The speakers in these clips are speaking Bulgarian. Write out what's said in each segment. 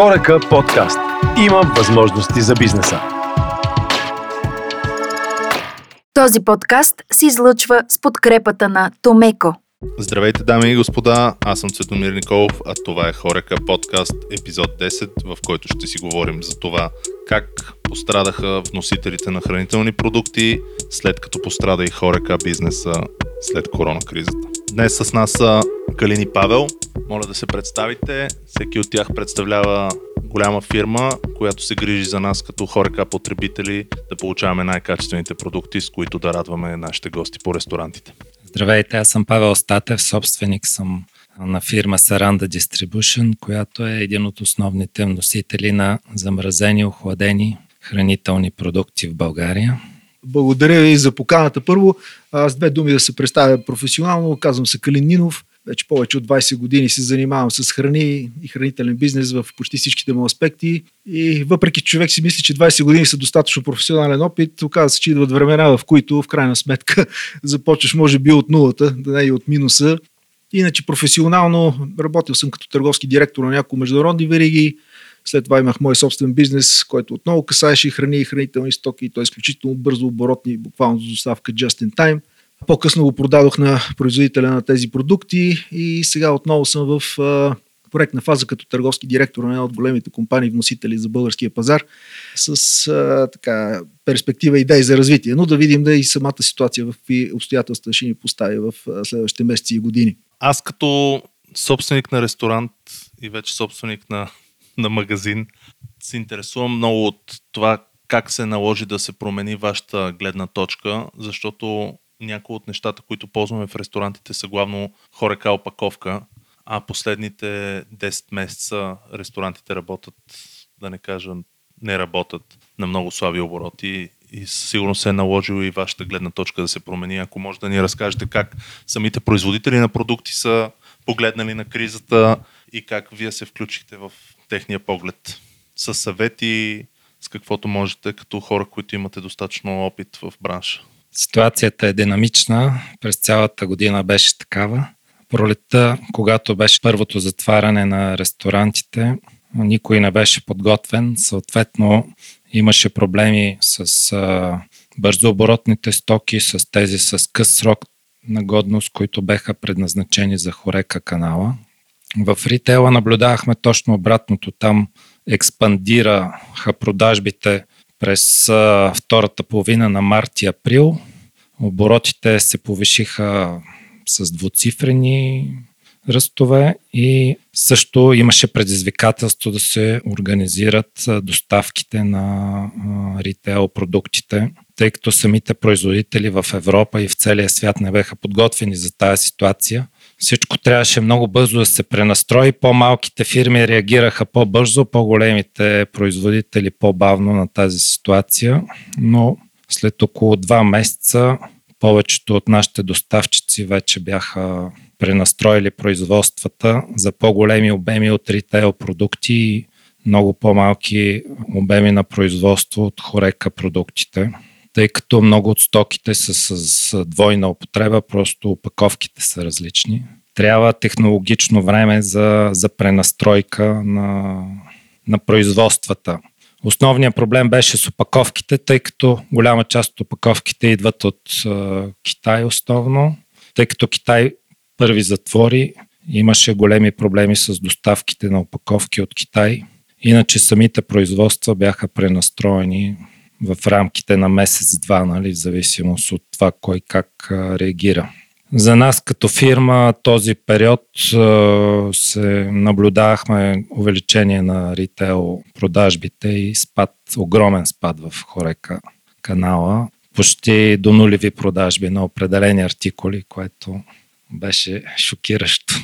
Хорека подкаст. Има възможности за бизнеса. Този подкаст се излъчва с подкрепата на Томеко. Здравейте, дами и господа, аз съм Цветомир Николов, а това е Хорека подкаст, епизод 10, в който ще си говорим за това как пострадаха вносителите на хранителни продукти, след като пострада и Хорека бизнеса след корона кризата. Днес с нас са Калини Павел. Моля да се представите. Всеки от тях представлява голяма фирма, която се грижи за нас като хорека потребители да получаваме най-качествените продукти, с които да радваме нашите гости по ресторантите. Здравейте, аз съм Павел Статев, собственик съм на фирма Saranda Distribution, която е един от основните вносители на замразени, охладени хранителни продукти в България. Благодаря ви за поканата. Първо, аз две думи да се представя професионално. Казвам се Калин Нинов. Вече повече от 20 години се занимавам с храни и хранителен бизнес в почти всичките му аспекти. И въпреки, човек си мисли, че 20 години са достатъчно професионален опит, оказва се, че идват времена, в които в крайна сметка започваш може би от нулата, да не и от минуса. Иначе професионално работил съм като търговски директор на няколко международни вериги, след това имах мой собствен бизнес, който отново касаеше храни и хранителни стоки. И той е изключително бързо оборотни, буквално за доставка just in time. По-късно го продадох на производителя на тези продукти и сега отново съм в проектна фаза като търговски директор на една от големите компании вносители за българския пазар с а, така, перспектива и идеи за развитие. Но да видим да и самата ситуация в какви обстоятелства ще ни постави в следващите месеци и години. Аз като собственик на ресторант и вече собственик на на магазин. Се интересувам много от това как се наложи да се промени вашата гледна точка, защото някои от нещата, които ползваме в ресторантите са главно хорека опаковка, а последните 10 месеца ресторантите работят, да не кажа, не работят на много слаби обороти и сигурно се е наложило и вашата гледна точка да се промени. Ако може да ни разкажете как самите производители на продукти са погледнали на кризата и как вие се включихте в техния поглед. С съвети, с каквото можете, като хора, които имате достатъчно опит в бранша. Ситуацията е динамична. През цялата година беше такава. Пролетта, когато беше първото затваряне на ресторантите, никой не беше подготвен. Съответно, имаше проблеми с а, бързооборотните стоки, с тези с къс срок на годност, които беха предназначени за хорека канала, в ритейла наблюдавахме точно обратното. Там експандираха продажбите през втората половина на март и април. Оборотите се повишиха с двуцифрени ръстове и също имаше предизвикателство да се организират доставките на ритейл продуктите, тъй като самите производители в Европа и в целия свят не беха подготвени за тази ситуация всичко трябваше много бързо да се пренастрои. По-малките фирми реагираха по-бързо, по-големите производители по-бавно на тази ситуация, но след около два месеца повечето от нашите доставчици вече бяха пренастроили производствата за по-големи обеми от ритейл продукти и много по-малки обеми на производство от хорека продуктите тъй като много от стоките са с двойна употреба, просто опаковките са различни. Трябва технологично време за, за пренастройка на, на производствата. Основният проблем беше с опаковките, тъй като голяма част от опаковките идват от е, Китай основно, тъй като Китай първи затвори, имаше големи проблеми с доставките на опаковки от Китай. Иначе самите производства бяха пренастроени в рамките на месец-два, нали, в зависимост от това кой как реагира. За нас като фирма този период се наблюдавахме увеличение на ритейл продажбите и спад, огромен спад в Хорека канала. Почти до нулеви продажби на определени артикули, което беше шокиращо.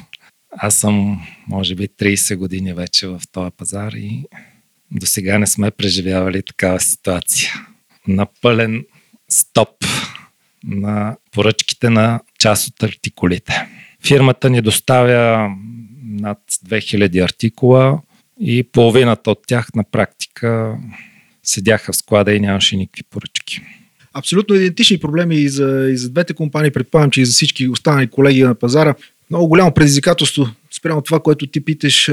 Аз съм, може би, 30 години вече в този пазар и до сега не сме преживявали такава ситуация. На пълен стоп на поръчките на част от артикулите. Фирмата ни доставя над 2000 артикула и половината от тях на практика седяха в склада и нямаше никакви поръчки. Абсолютно идентични проблеми и за, и за двете компании, предполагам, че и за всички останали колеги на пазара. Много голямо предизвикателство спрямо това, което ти питаш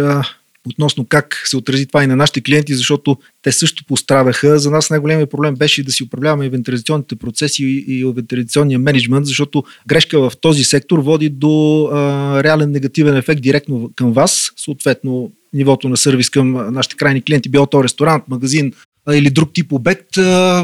относно как се отрази това и на нашите клиенти, защото те също пострадаха. За нас най-големият проблем беше да си управляваме инвентаризационните процеси и инвентаризационния менеджмент, защото грешка в този сектор води до а, реален негативен ефект директно към вас, съответно нивото на сервис към нашите крайни клиенти, било то ресторант, магазин, или друг тип обект,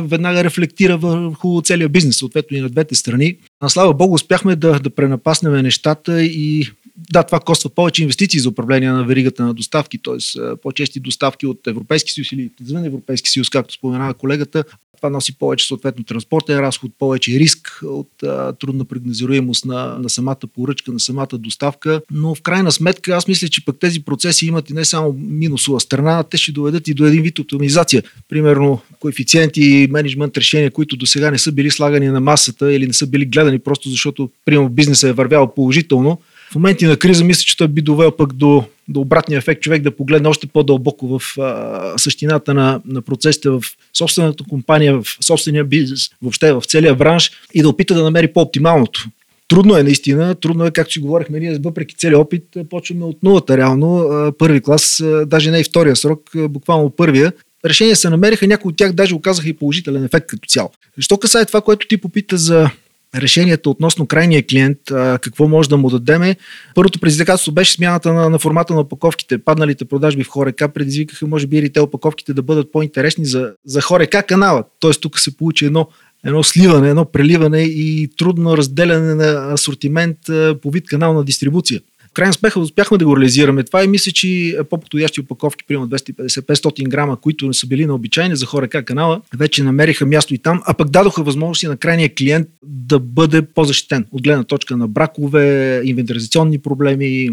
веднага рефлектира върху целия бизнес, съответно и на двете страни. А слава Богу, успяхме да, да пренапаснем нещата и да, това коства повече инвестиции за управление на веригата на доставки, т.е. по-чести доставки от Европейски съюз или извън Европейски съюз, както споменава колегата. Това носи повече съответно транспортен разход, повече риск от а, трудна прогнозируемост на, на самата поръчка, на самата доставка. Но в крайна сметка аз мисля, че пък тези процеси имат и не само минусова страна, те ще доведат и до един вид оптимизация. Примерно коефициенти и менеджмент решения, които до сега не са били слагани на масата или не са били гледани просто защото примерно бизнесът е вървял положително, в моменти на криза мисля, че той би довел пък до, до обратния ефект човек да погледне още по-дълбоко в а, същината на, на процесите в собствената компания, в собствения бизнес, въобще в целия бранш и да опита да намери по-оптималното. Трудно е наистина, трудно е, както си говорихме, ние въпреки целият опит почваме от нулата реално. Първи клас, даже не и втория срок, буквално първия. Решения се намериха, някои от тях даже оказаха и положителен ефект като цяло. Що касае това, което ти попита за решенията относно крайния клиент, какво може да му дадеме. Първото предизвикателство беше смяната на, на формата на опаковките. Падналите продажби в Хорека предизвикаха, може би, и те опаковките да бъдат по-интересни за, за Хорека канала. Тоест тук се получи едно, едно сливане, едно преливане и трудно разделяне на асортимент по вид канал на дистрибуция крайна сметка успяхме да го реализираме това и мисля, че по-подходящи опаковки, примерно 250-500 грама, които не са били на обичайни за хора как канала, вече намериха място и там, а пък дадоха възможности на крайния клиент да бъде по-защитен от гледна точка на бракове, инвентаризационни проблеми,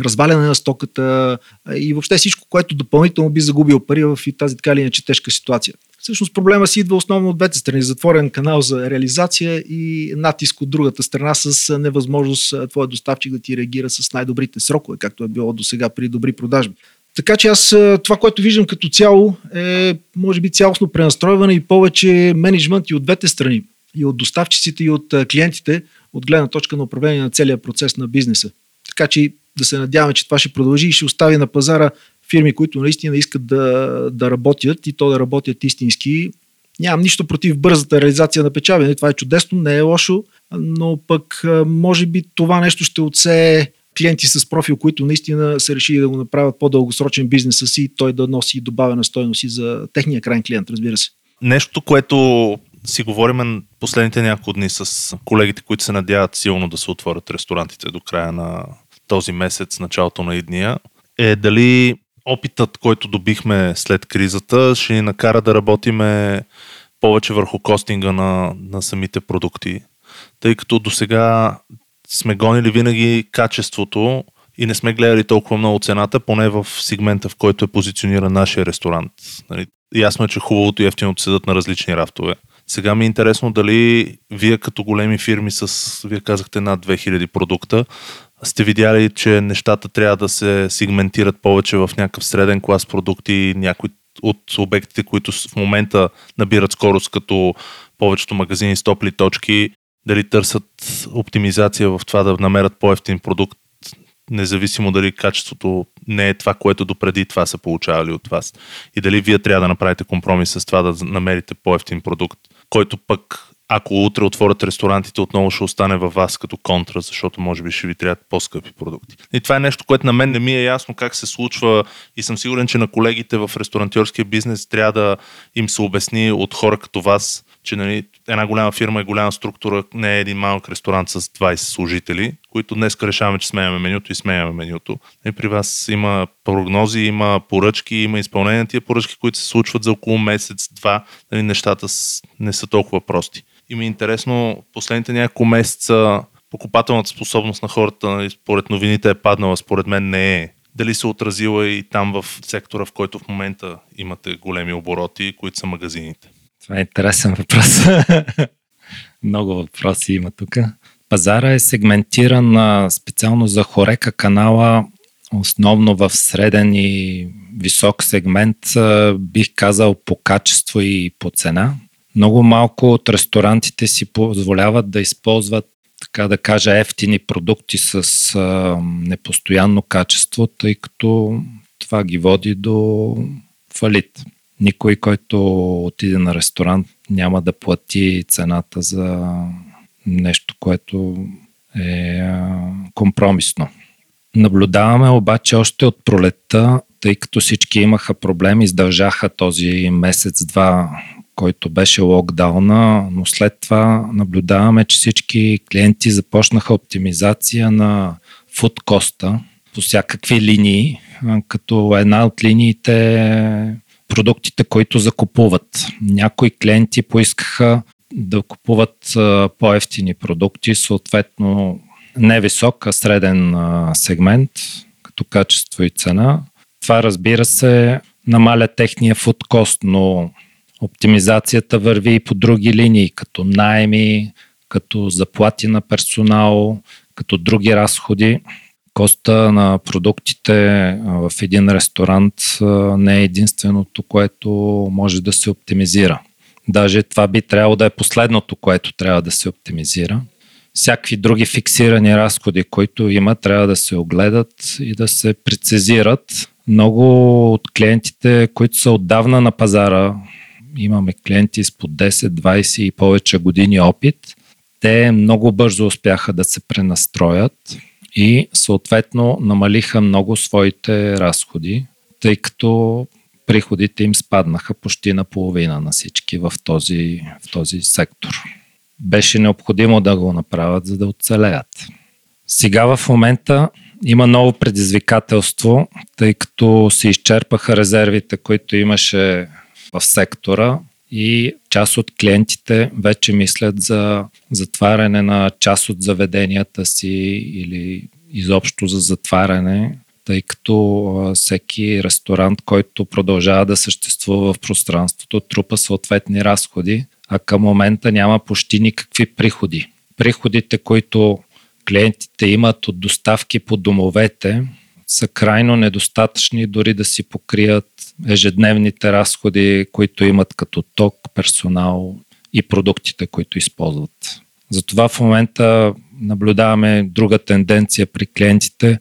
разваляне на стоката и въобще всичко, което допълнително би загубил пари в и тази така или иначе тежка ситуация. Всъщност проблема си идва основно от двете страни. Затворен канал за реализация и натиск от другата страна с невъзможност твоя доставчик да ти реагира с най-добрите срокове, както е било до сега при добри продажби. Така че аз това, което виждам като цяло е, може би, цялостно пренастройване и повече менеджмент и от двете страни. И от доставчиците, и от клиентите, от гледна точка на управление на целия процес на бизнеса. Така че да се надяваме, че това ще продължи и ще остави на пазара фирми, които наистина искат да, да работят и то да работят истински. Нямам нищо против бързата реализация на печалби. Това е чудесно, не е лошо, но пък може би това нещо ще отсее клиенти с профил, които наистина са решили да го направят по-дългосрочен бизнес си и той да носи добавена стойност за техния крайен клиент, разбира се. Нещо, което си говорим последните няколко дни с колегите, които се надяват силно да се отворят ресторантите до края на този месец, началото на идния, е дали опитът, който добихме след кризата, ще ни накара да работиме повече върху костинга на, на самите продукти. Тъй като до сега сме гонили винаги качеството и не сме гледали толкова много цената, поне в сегмента, в който е позициониран нашия ресторант. Нали, ясно е, че хубавото и ефтиното седат на различни рафтове. Сега ми е интересно дали вие като големи фирми с, вие казахте, над 2000 продукта, сте видяли, че нещата трябва да се сегментират повече в някакъв среден клас продукти, някои от обектите, които в момента набират скорост, като повечето магазини с топли точки, дали търсят оптимизация в това да намерят по-ефтин продукт, независимо дали качеството не е това, което допреди това са получавали от вас. И дали вие трябва да направите компромис с това да намерите по-ефтин продукт, който пък ако утре отворят ресторантите, отново ще остане във вас като контра, защото може би ще ви трябват по-скъпи продукти. И това е нещо, което на мен не ми е ясно как се случва и съм сигурен, че на колегите в ресторантьорския бизнес трябва да им се обясни от хора като вас, че нали, една голяма фирма е голяма структура, не е един малък ресторант с 20 служители, които днес решаваме, че сменяме менюто и сменяме менюто. И при вас има прогнози, има поръчки, има изпълнение на тия поръчки, които се случват за около месец-два. Нали, нещата не са толкова прости. И ми е интересно, последните няколко месеца покупателната способност на хората, нали, според новините е паднала, според мен не е. Дали се отразила и там в сектора, в който в момента имате големи обороти, които са магазините? Това е интересен въпрос. Много въпроси има тук. Пазара е сегментиран специално за хорека канала, основно в среден и висок сегмент, бих казал по качество и по цена. Много малко от ресторантите си позволяват да използват, така да кажа, ефтини продукти с а, непостоянно качество, тъй като това ги води до фалит. Никой, който отиде на ресторант, няма да плати цената за нещо, което е компромисно. Наблюдаваме обаче още от пролетта, тъй като всички имаха проблеми, издържаха този месец-два, който беше локдауна, но след това наблюдаваме, че всички клиенти започнаха оптимизация на фудкоста по всякакви линии, като една от линиите продуктите, които закупуват. Някои клиенти поискаха да купуват по-ефтини продукти, съответно не висок, а среден сегмент, като качество и цена. Това разбира се намаля техния фудкост, но оптимизацията върви и по други линии, като найми, като заплати на персонал, като други разходи. Коста на продуктите в един ресторант не е единственото, което може да се оптимизира. Даже това би трябвало да е последното, което трябва да се оптимизира. Всякакви други фиксирани разходи, които има, трябва да се огледат и да се прецизират. Много от клиентите, които са отдавна на пазара, имаме клиенти с по 10, 20 и повече години опит, те много бързо успяха да се пренастроят и съответно намалиха много своите разходи, тъй като приходите им спаднаха почти наполовина на всички в този, в този сектор. Беше необходимо да го направят, за да оцелеят. Сега в момента има ново предизвикателство, тъй като се изчерпаха резервите, които имаше в сектора и част от клиентите вече мислят за затваряне на част от заведенията си или изобщо за затваряне, тъй като всеки ресторант, който продължава да съществува в пространството, трупа съответни разходи, а към момента няма почти никакви приходи. Приходите, които клиентите имат от доставки по домовете, са крайно недостатъчни дори да си покрият ежедневните разходи, които имат като ток, персонал и продуктите, които използват. Затова в момента наблюдаваме друга тенденция при клиентите,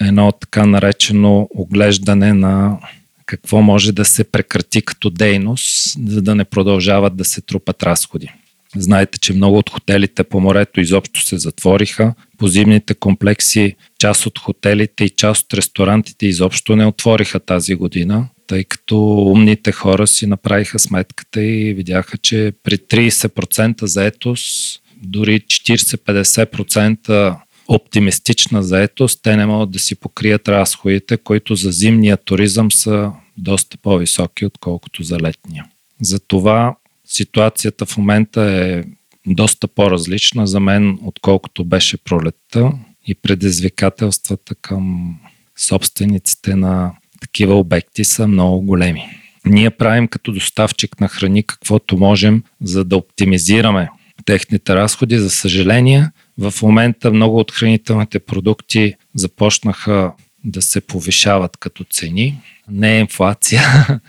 едно така наречено оглеждане на какво може да се прекрати като дейност, за да не продължават да се трупат разходи. Знаете, че много от хотелите по морето изобщо се затвориха. По зимните комплекси част от хотелите и част от ресторантите изобщо не отвориха тази година, тъй като умните хора си направиха сметката и видяха, че при 30% заетост, дори 40-50% оптимистична заетост, те не могат да си покрият разходите, които за зимния туризъм са доста по-високи, отколкото за летния. Затова ситуацията в момента е доста по-различна за мен, отколкото беше пролетта и предизвикателствата към собствениците на такива обекти са много големи. Ние правим като доставчик на храни каквото можем, за да оптимизираме техните разходи. За съжаление, в момента много от хранителните продукти започнаха да се повишават като цени. Не е инфлация,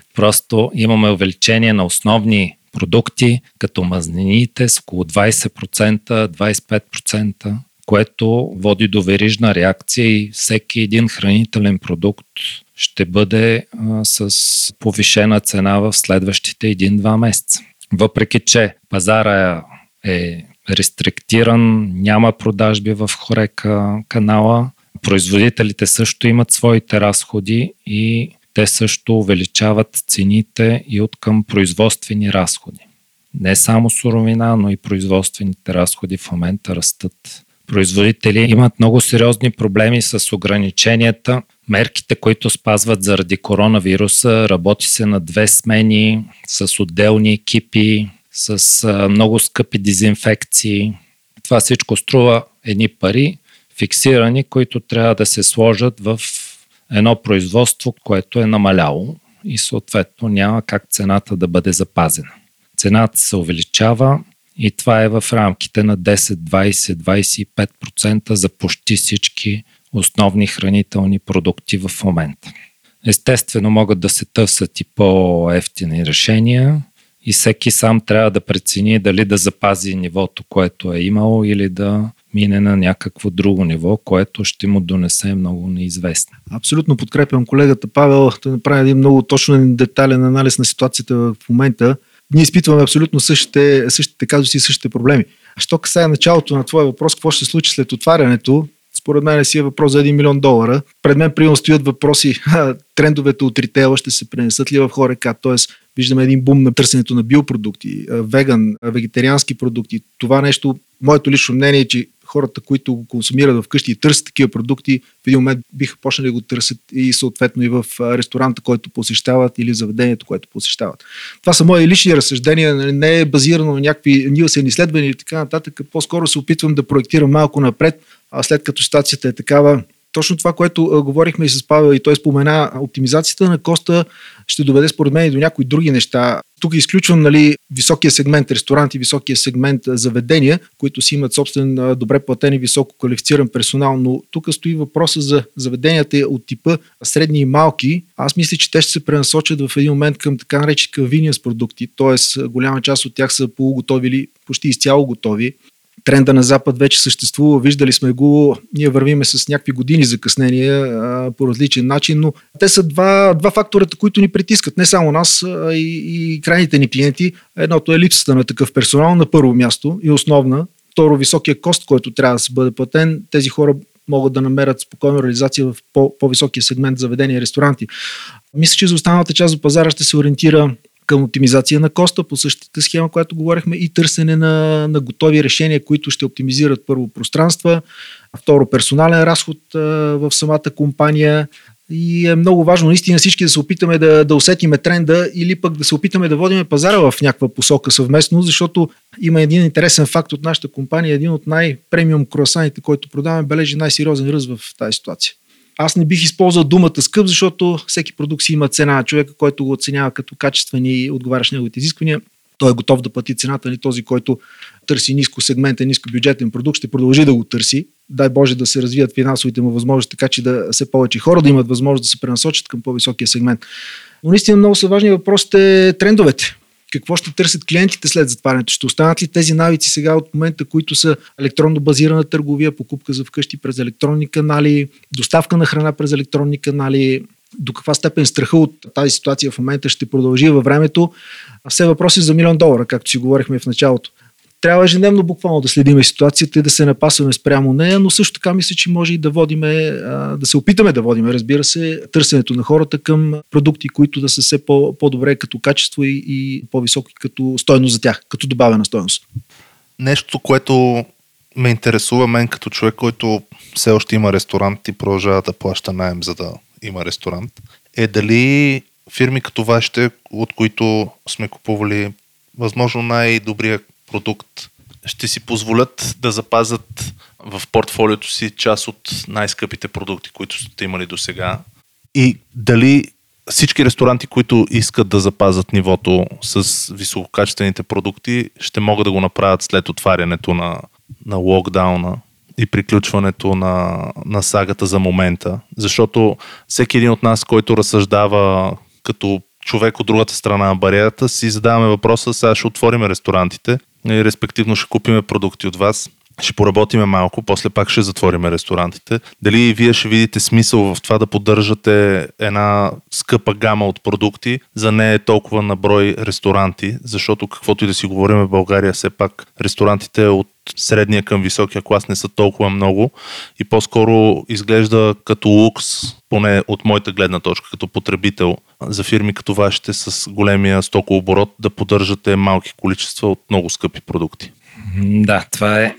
просто имаме увеличение на основни продукти, като мазнините с около 20%, 25%, което води до верижна реакция и всеки един хранителен продукт ще бъде а, с повишена цена в следващите 1-2 месеца. Въпреки, че пазара е рестриктиран, няма продажби в хорека канала, производителите също имат своите разходи и те също увеличават цените и от към производствени разходи. Не само суровина, но и производствените разходи в момента растат. Производители имат много сериозни проблеми с ограниченията. Мерките, които спазват заради коронавируса, работи се на две смени, с отделни екипи, с много скъпи дезинфекции. Това всичко струва едни пари, фиксирани, които трябва да се сложат в едно производство, което е намаляло и съответно няма как цената да бъде запазена. Цената се увеличава и това е в рамките на 10, 20, 25% за почти всички основни хранителни продукти в момента. Естествено могат да се търсят и по-ефтини решения и всеки сам трябва да прецени дали да запази нивото, което е имало или да мине на някакво друго ниво, което ще му донесе много неизвестно. Абсолютно подкрепям колегата Павел да направи един много точен детален анализ на ситуацията в момента. Ние изпитваме абсолютно същите, същите казуси и същите проблеми. А що касае началото на твоя въпрос, какво ще се случи след отварянето, според мен си е въпрос за 1 милион долара. Пред мен примерно стоят въпроси, трендовете от ритейла ще се пренесат ли в хорека, т.е. виждаме един бум на търсенето на биопродукти, веган, вегетариански продукти. Това нещо, моето лично мнение е, че хората, които го консумират вкъщи и търсят такива продукти, в един момент биха почнали да го търсят и съответно и в ресторанта, който посещават или заведението, което посещават. Това са мои лични разсъждения, нали, не е базирано на някакви нилсени изследвания и така нататък. По-скоро се опитвам да проектирам малко напред, а след като ситуацията е такава, точно това, което говорихме и с Павел и той спомена, оптимизацията на коста ще доведе според мен и до някои други неща. Тук изключвам нали, високия сегмент ресторанти, високия сегмент заведения, които си имат собствен добре платен и високо квалифициран персонал, но тук стои въпроса за заведенията от типа средни и малки. Аз мисля, че те ще се пренасочат в един момент към така наречени с продукти, т.е. голяма част от тях са полуготови или почти изцяло готови тренда на Запад вече съществува, виждали сме го, ние вървиме с някакви години закъснения по различен начин, но те са два, два фактората, които ни притискат, не само нас, а и, и крайните ни клиенти. Едното е липсата на такъв персонал на първо място и основна. Второ, високия кост, който трябва да се бъде платен. Тези хора могат да намерят спокойна реализация в по- по-високия сегмент заведения и ресторанти. Мисля, че за останалата част от пазара ще се ориентира към оптимизация на коста по същата схема, която говорихме и търсене на, на готови решения, които ще оптимизират първо пространства, второ персонален разход а, в самата компания и е много важно наистина всички да се опитаме да, да усетиме тренда или пък да се опитаме да водиме пазара в някаква посока съвместно, защото има един интересен факт от нашата компания, един от най-премиум круасаните, който продаваме, бележи най-сериозен ръст в тази ситуация. Аз не бих използвал думата скъп, защото всеки продукт си има цена. Човека, който го оценява като качествен и отговарящ неговите изисквания, той е готов да плати цената. Нали? Този, който търси ниско сегментен, ниско бюджетен продукт, ще продължи да го търси. Дай Боже да се развият финансовите му възможности, така че да все повече хора да имат възможност да се пренасочат към по-високия сегмент. Но наистина много са важни въпросите трендовете какво ще търсят клиентите след затварянето? Ще останат ли тези навици сега от момента, които са електронно базирана търговия, покупка за вкъщи през електронни канали, доставка на храна през електронни канали, до каква степен страха от тази ситуация в момента ще продължи във времето. А все въпроси за милион долара, както си говорихме в началото трябва ежедневно буквално да следиме ситуацията и да се напасваме спрямо нея, но също така мисля, че може и да водиме, да се опитаме да водиме, разбира се, търсенето на хората към продукти, които да са все по- по-добре като качество и, и по-високи като стойност за тях, като добавена стойност. Нещо, което ме интересува мен като човек, който все още има ресторант и продължава да плаща найем, за да има ресторант, е дали фирми като вашите, от които сме купували възможно най-добрия продукт, ще си позволят да запазят в портфолиото си част от най-скъпите продукти, които сте имали до сега. И дали всички ресторанти, които искат да запазят нивото с висококачествените продукти, ще могат да го направят след отварянето на, на локдауна и приключването на, на сагата за момента. Защото всеки един от нас, който разсъждава като човек от другата страна на бариерата, си задаваме въпроса, сега ще отвориме ресторантите и респективно ще купиме продукти от вас, ще поработиме малко, после пак ще затвориме ресторантите. Дали вие ще видите смисъл в това да поддържате една скъпа гама от продукти за не е толкова на брой ресторанти, защото каквото и да си говорим в България, все пак ресторантите от средния към високия клас не са толкова много и по-скоро изглежда като лукс, поне от моята гледна точка, като потребител за фирми като вашите с големия стокооборот да поддържате малки количества от много скъпи продукти. Да, това е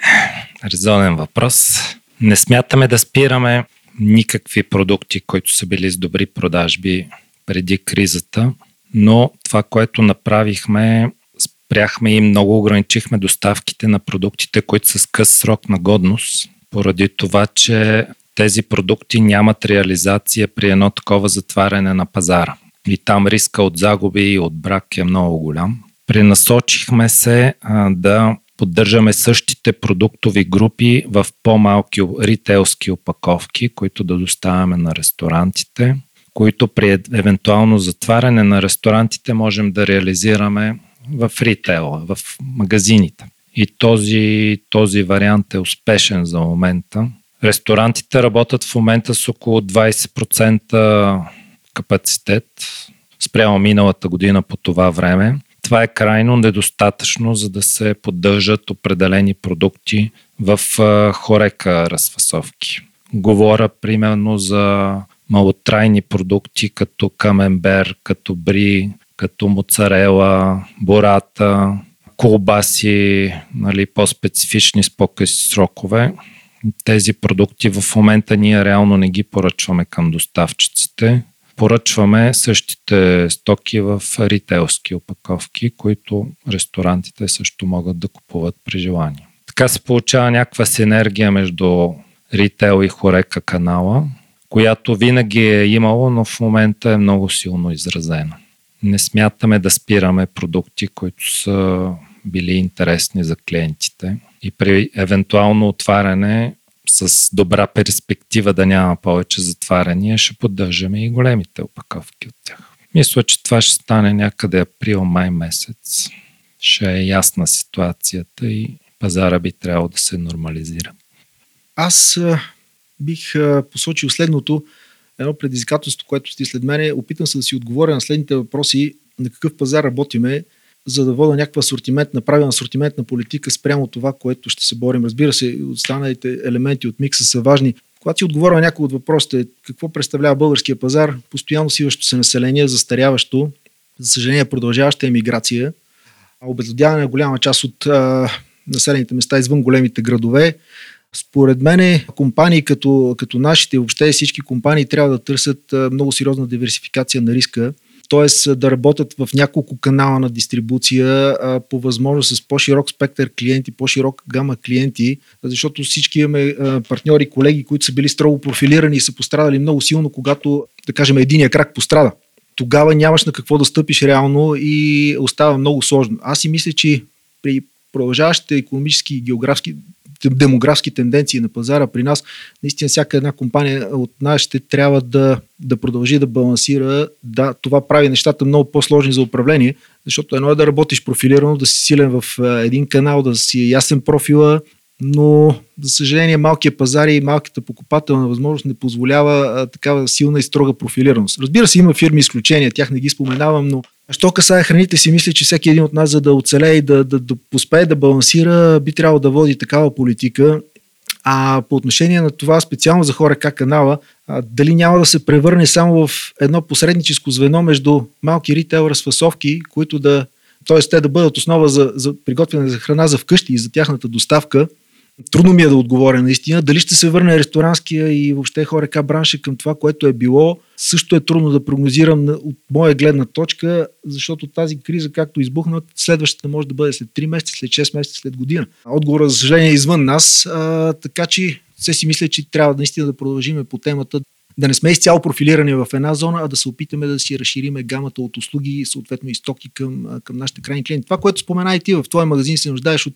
резонен въпрос. Не смятаме да спираме никакви продукти, които са били с добри продажби преди кризата, но това, което направихме, спряхме и много ограничихме доставките на продуктите, които са с къс срок на годност, поради това, че тези продукти нямат реализация при едно такова затваряне на пазара. И там риска от загуби и от брак е много голям. Пренасочихме се а, да поддържаме същите продуктови групи в по-малки ритейлски опаковки, които да доставяме на ресторантите, които при евентуално затваряне на ресторантите можем да реализираме в ритейла, в магазините. и този, този вариант е успешен за момента. Ресторантите работят в момента с около 20% капацитет спрямо миналата година по това време. Това е крайно недостатъчно, за да се поддържат определени продукти в хорека разфасовки. Говоря примерно за малотрайни продукти като камембер, като бри, като моцарела, бората, колбаси, нали, по-специфични с по-къси срокове. Тези продукти в момента ние реално не ги поръчваме към доставчиците. Поръчваме същите стоки в ритейлски опаковки, които ресторантите също могат да купуват при желание. Така се получава някаква синергия между ритейл и хорека канала, която винаги е имало, но в момента е много силно изразена. Не смятаме да спираме продукти, които са били интересни за клиентите и при евентуално отваряне с добра перспектива да няма повече затваряния, ще поддържаме и големите опаковки от тях. Мисля, че това ще стане някъде април-май месец. Ще е ясна ситуацията и пазара би трябвало да се нормализира. Аз бих посочил следното. Едно предизвикателство, което сте след мене. Опитам се да си отговоря на следните въпроси. На какъв пазар работиме, за да вода някаква асортимент, направена асортиментна политика спрямо това, което ще се борим. Разбира се, останалите елементи от микса са важни. Когато си отговоря на някои от въпросите, какво представлява българския пазар, постоянно сиващо се население, застаряващо, за съжаление продължаваща емиграция, обезлюдяване на голяма част от а, населените места извън големите градове, според мен компании като, като нашите, въобще всички компании трябва да търсят много сериозна диверсификация на риска, т.е. да работят в няколко канала на дистрибуция, по възможност с по-широк спектър клиенти, по-широк гама клиенти, защото всички имаме партньори, колеги, които са били строго профилирани и са пострадали много силно, когато, да кажем, единия крак пострада. Тогава нямаш на какво да стъпиш реално и остава много сложно. Аз си мисля, че при продължаващите економически и географски демографски тенденции на пазара при нас, наистина всяка една компания от нашите трябва да, да продължи да балансира. Да, това прави нещата много по-сложни за управление, защото едно е да работиш профилирано, да си силен в един канал, да си ясен профила, но за съжаление малкият пазар и малката покупателна възможност не позволява такава силна и строга профилираност. Разбира се, има фирми изключения, тях не ги споменавам, но що касае храните си, мисля, че всеки един от нас, за да оцелее и да, да, да успее да балансира, би трябвало да води такава политика. А по отношение на това, специално за хора как канала, дали няма да се превърне само в едно посредническо звено между малки ритейл разфасовки, които да, т.е. те да бъдат основа за, за приготвяне за храна за вкъщи и за тяхната доставка, Трудно ми е да отговоря наистина. Дали ще се върне ресторанския и въобще хорека бранша към това, което е било, също е трудно да прогнозирам от моя гледна точка, защото тази криза, както избухна, следващата може да бъде след 3 месеца, след 6 месеца, след година. Отговорът, за съжаление, е извън нас, а, така че все си мисля, че трябва наистина да продължиме по темата да не сме изцяло профилирани в една зона, а да се опитаме да си разшириме гамата от услуги съответно и стоки към, към нашите крайни клиенти. Това, което спомена и ти в твоя магазин, се нуждаеш от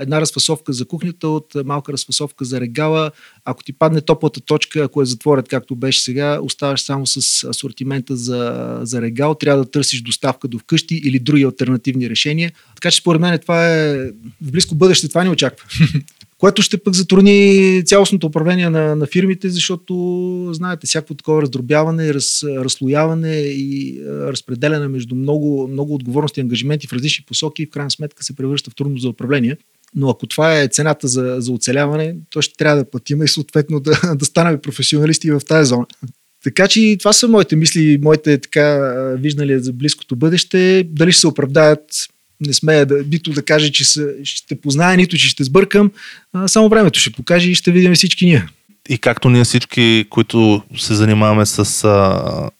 една разфасовка за кухнята, от малка разфасовка за регала. Ако ти падне топлата точка, ако е затворят както беше сега, оставаш само с асортимента за, за регал, трябва да търсиш доставка до вкъщи или други альтернативни решения. Така че според мен това е в близко бъдеще, това ни очаква. което ще пък затрудни цялостното управление на, на фирмите, защото, знаете, всяко такова раздробяване, раз, разслояване и разпределяне между много, много отговорности и ангажименти в различни посоки, в крайна сметка се превръща в трудно за управление. Но ако това е цената за, за оцеляване, то ще трябва да платим и съответно да, да станем професионалисти в тази зона. Така че това са моите мисли, моите така виждали за близкото бъдеще. Дали ще се оправдаят, не смея да, нито да кажа, че са, ще позная, нито че ще сбъркам. А, само времето ще покаже и ще видим всички ние. И както ние всички, които се занимаваме с а,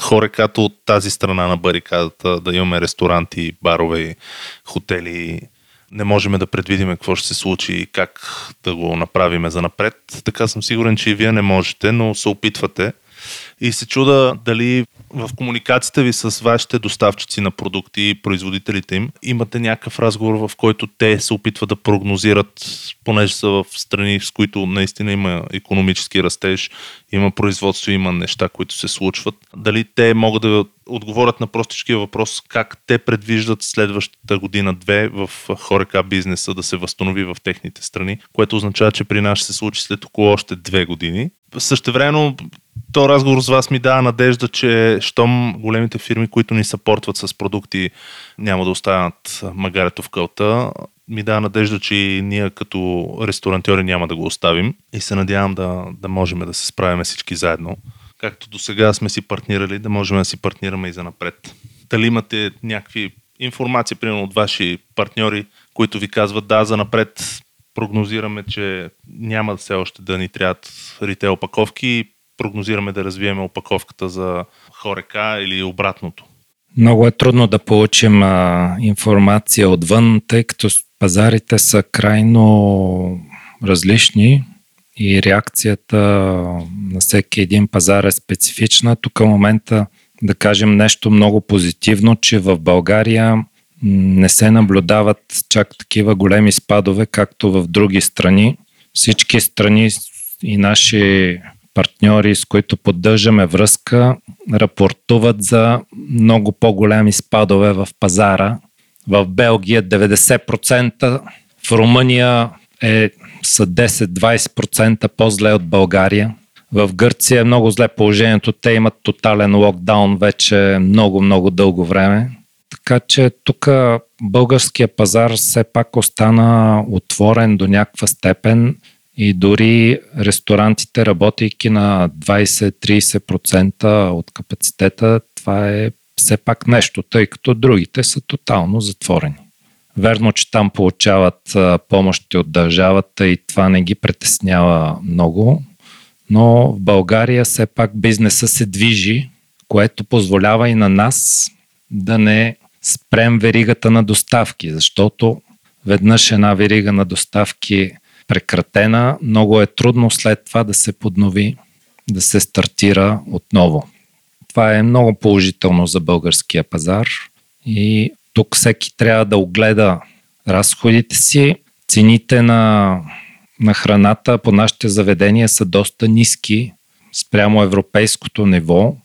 хора, като от тази страна на барикадата, да имаме ресторанти, барове, хотели, не можем да предвидим какво ще се случи и как да го направиме за напред. Така съм сигурен, че и вие не можете, но се опитвате. И се чуда дали в комуникацията ви с вашите доставчици на продукти и производителите им, имате някакъв разговор, в който те се опитват да прогнозират, понеже са в страни, с които наистина има економически растеж, има производство, има неща, които се случват. Дали те могат да отговорят на простичкия въпрос как те предвиждат следващата година-две в хорека бизнеса да се възстанови в техните страни, което означава, че при нас ще се случи след около още две години. Същевременно то разговор с вас ми дава надежда, че щом големите фирми, които ни съпортват с продукти, няма да останат магарето в кълта, ми дава надежда, че и ние като ресторантьори няма да го оставим и се надявам да, да можем да се справим всички заедно. Както до сега сме си партнирали, да можем да си партнираме и за напред. Дали имате някакви информации, примерно от ваши партньори, които ви казват да, за напред прогнозираме, че няма все още да ни трябват ритейл опаковки, прогнозираме да развиеме опаковката за хорека или обратното. Много е трудно да получим а, информация отвън, тъй като пазарите са крайно различни и реакцията на всеки един пазар е специфична. Тук в момента да кажем нещо много позитивно, че в България не се наблюдават чак такива големи спадове, както в други страни. Всички страни и наши партньори, с които поддържаме връзка, рапортуват за много по-големи спадове в пазара. В Белгия 90%, в Румъния е са 10-20% по-зле от България. В Гърция е много зле положението. Те имат тотален локдаун вече много-много дълго време. Така че тук българския пазар все пак остана отворен до някаква степен и дори ресторантите, работейки на 20-30% от капацитета, това е все пак нещо, тъй като другите са тотално затворени. Верно, че там получават помощи от държавата и това не ги притеснява много, но в България все пак бизнеса се движи, което позволява и на нас да не спрем веригата на доставки, защото веднъж една верига на доставки прекратена, много е трудно след това да се поднови, да се стартира отново. Това е много положително за българския пазар и тук всеки трябва да огледа разходите си. Цените на, на храната по нашите заведения са доста ниски спрямо европейското ниво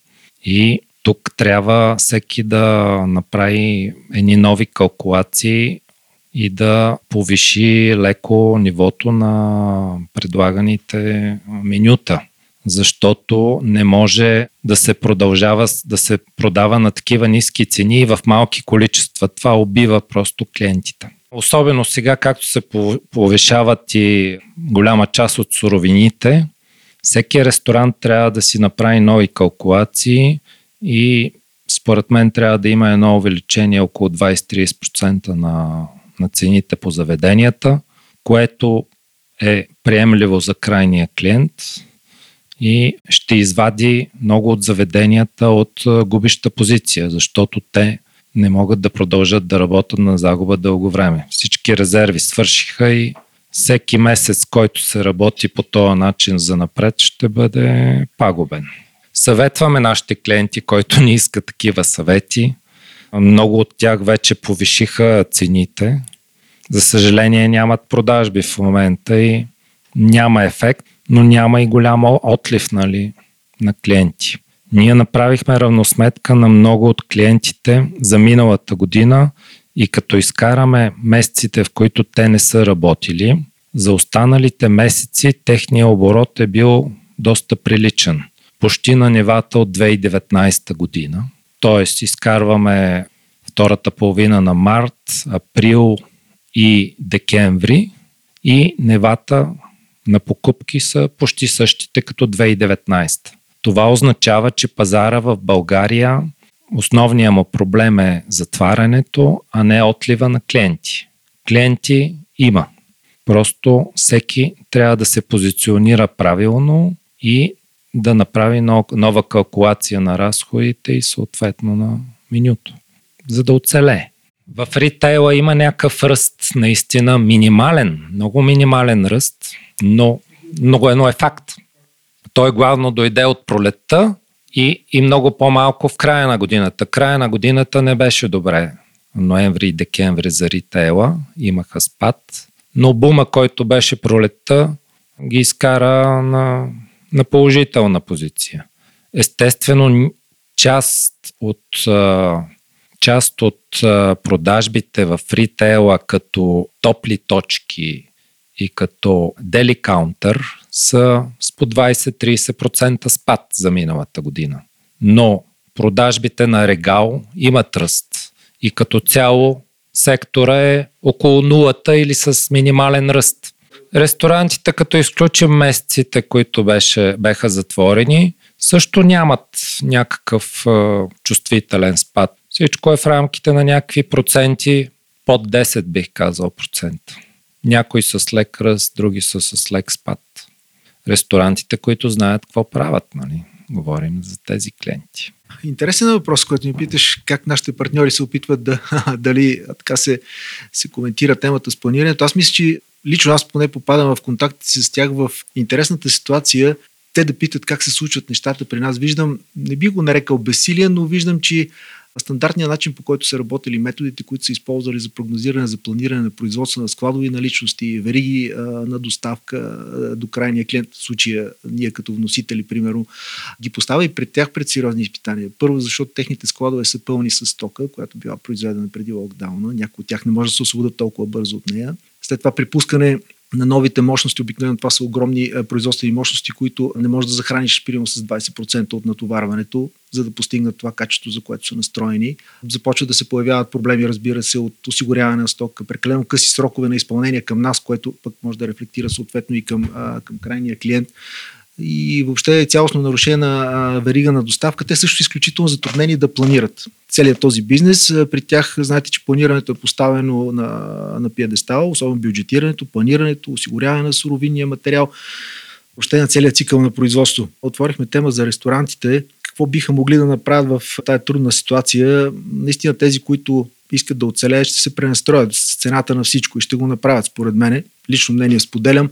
и тук трябва всеки да направи едни нови калкулации и да повиши леко нивото на предлаганите менюта. Защото не може да се продължава да се продава на такива ниски цени и в малки количества. Това убива просто клиентите. Особено сега, както се повишават и голяма част от суровините, всеки ресторант трябва да си направи нови калкулации и според мен трябва да има едно увеличение около 20-30% на, на цените по заведенията, което е приемливо за крайния клиент и ще извади много от заведенията от губища позиция, защото те не могат да продължат да работят на загуба дълго време. Всички резерви свършиха и всеки месец, който се работи по този начин за напред, ще бъде пагубен. Съветваме нашите клиенти, които не искат такива съвети. Много от тях вече повишиха цените. За съжаление нямат продажби в момента и няма ефект, но няма и голям отлив нали, на клиенти. Ние направихме равносметка на много от клиентите за миналата година и като изкараме месеците, в които те не са работили, за останалите месеци техния оборот е бил доста приличен – почти на нивата от 2019 година. Тоест, изкарваме втората половина на март, април и декември и нивата на покупки са почти същите като 2019. Това означава, че пазара в България основният му проблем е затварянето, а не отлива на клиенти. Клиенти има. Просто всеки трябва да се позиционира правилно и да направи нова калкулация на разходите и съответно на менюто, за да оцелее. В ритейла има някакъв ръст, наистина минимален, много минимален ръст, но много едно е факт. Той главно дойде от пролетта и, и много по-малко в края на годината. Края на годината не беше добре. Ноември и декември за ритейла имаха спад, но бума, който беше пролетта, ги изкара на, на положителна позиция. Естествено, част от, част от продажбите в ритейла като топли точки и като дели каунтър са с по 20-30% спад за миналата година. Но продажбите на регал имат ръст и като цяло сектора е около нулата или с минимален ръст. Ресторантите, като изключим месеците, които беше, беха затворени, също нямат някакъв е, чувствителен спад. Всичко е в рамките на някакви проценти, под 10 бих казал процента. Някои с лек ръст, други са с лек спад. Ресторантите, които знаят какво правят, нали? Говорим за тези клиенти. Интересен е въпрос, който ми питаш как нашите партньори се опитват да, дали така се, се коментира темата с планирането. Аз мисля, че лично аз поне попадам в контакт с тях в интересната ситуация те да питат как се случват нещата при нас. Виждам, не би го нарекал безсилие, но виждам, че стандартният начин, по който са работили методите, които са използвали за прогнозиране, за планиране на производство на складови наличности, вериги на доставка до крайния клиент, в случая ние като вносители, примерно, ги поставя и пред тях пред сериозни изпитания. Първо, защото техните складове са пълни с стока, която била произведена преди локдауна. Някои от тях не може да се освободят толкова бързо от нея. След това припускане на новите мощности, обикновено това са огромни производствени мощности, които не можеш да захраниш примерно с 20% от натоварването, за да постигнат това качество, за което са настроени. Започват да се появяват проблеми, разбира се, от осигуряване на стока, прекалено къси срокове на изпълнение към нас, което пък може да рефлектира съответно и към, към крайния клиент и въобще е цялостно нарушение на верига на доставка. Те също изключително затруднени да планират целият този бизнес. При тях, знаете, че планирането е поставено на, на пиедестал, особено бюджетирането, планирането, осигуряване на суровинния материал, въобще на целият цикъл на производство. Отворихме тема за ресторантите. Какво биха могли да направят в тази трудна ситуация? Наистина тези, които искат да оцелеят, ще се пренастроят с цената на всичко и ще го направят, според мене. Лично мнение споделям.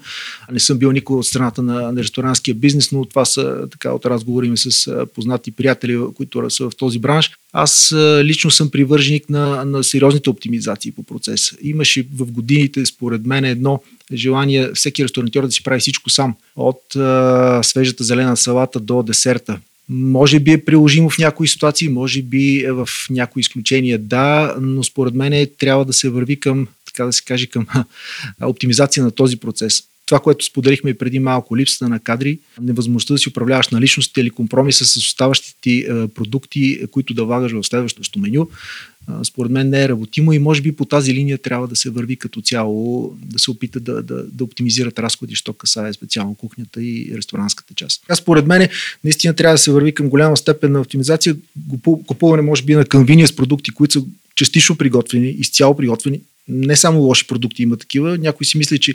Не съм бил никой от страната на, на ресторанския бизнес, но това са така от разговори ми с познати приятели, които са в този бранш. Аз лично съм привърженик на, на сериозните оптимизации по процеса. Имаше в годините, според мен, едно желание всеки ресторантьор да си прави всичко сам. От а, свежата зелена салата до десерта може би е приложимо в някои ситуации, може би е в някои изключения да, но според мен трябва да се върви към, така да се каже, към оптимизация на този процес това, което споделихме и преди малко, липсата на кадри, невъзможността да си управляваш наличностите или компромиса с оставащите ти продукти, които да влагаш в следващото меню, според мен не е работимо и може би по тази линия трябва да се върви като цяло, да се опита да, да, да оптимизират разходи, що касае специално кухнята и ресторанската част. Аз според мен наистина трябва да се върви към голяма степен на оптимизация, купуване може би на канвиния с продукти, които са частично приготвени, изцяло приготвени, не само лоши продукти има такива. Някой си мисли, че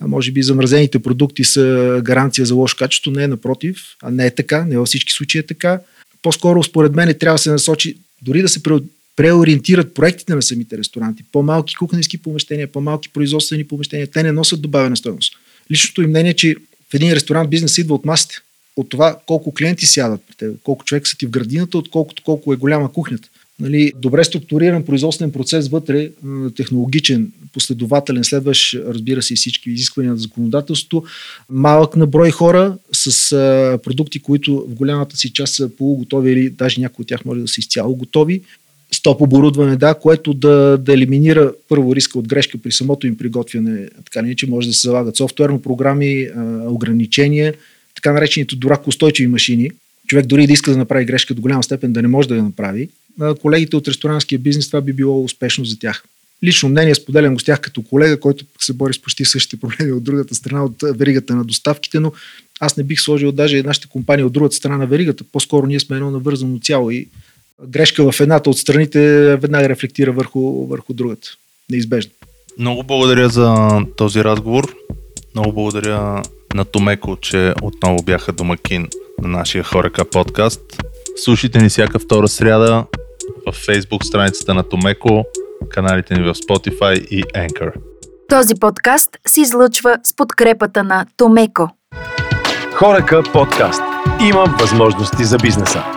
може би замразените продукти са гаранция за лошо качество. Не е напротив, а не е така. Не във всички случаи е така. По-скоро, според мен, трябва да се насочи дори да се преориентират проектите на самите ресторанти. По-малки кухненски помещения, по-малки производствени помещения. Те не носят добавена стоеност. Личното им мнение е, че в един ресторант бизнес идва от масите. От това колко клиенти сядат при теб, колко човек са ти в градината, отколкото колко е голяма кухнята нали, добре структуриран производствен процес вътре, технологичен, последователен, следващ, разбира се, всички изисквания на законодателството, малък на брой хора с продукти, които в голямата си част са полуготови или даже някои от тях може да са изцяло готови. Стоп оборудване, да, което да, да елиминира първо риска от грешка при самото им приготвяне, така не, че може да се залагат софтуерно програми, ограничения, така наречените дурак устойчиви машини. Човек дори да иска да направи грешка до голяма степен да не може да я направи, колегите от ресторанския бизнес това би било успешно за тях. Лично мнение споделям го с тях като колега, който се бори с почти същите проблеми от другата страна, от веригата на доставките, но аз не бих сложил даже нашите компании от другата страна на веригата. По-скоро ние сме едно навързано цяло и грешка в едната от страните веднага рефлектира върху, върху другата. Неизбежно. Много благодаря за този разговор. Много благодаря на Томеко, че отново бяха домакин на нашия Хорека подкаст. Слушайте ни всяка втора сряда в Facebook страницата на Томеко, каналите ни в Spotify и Anchor. Този подкаст се излъчва с подкрепата на Томеко. Хорека подкаст. Има възможности за бизнеса.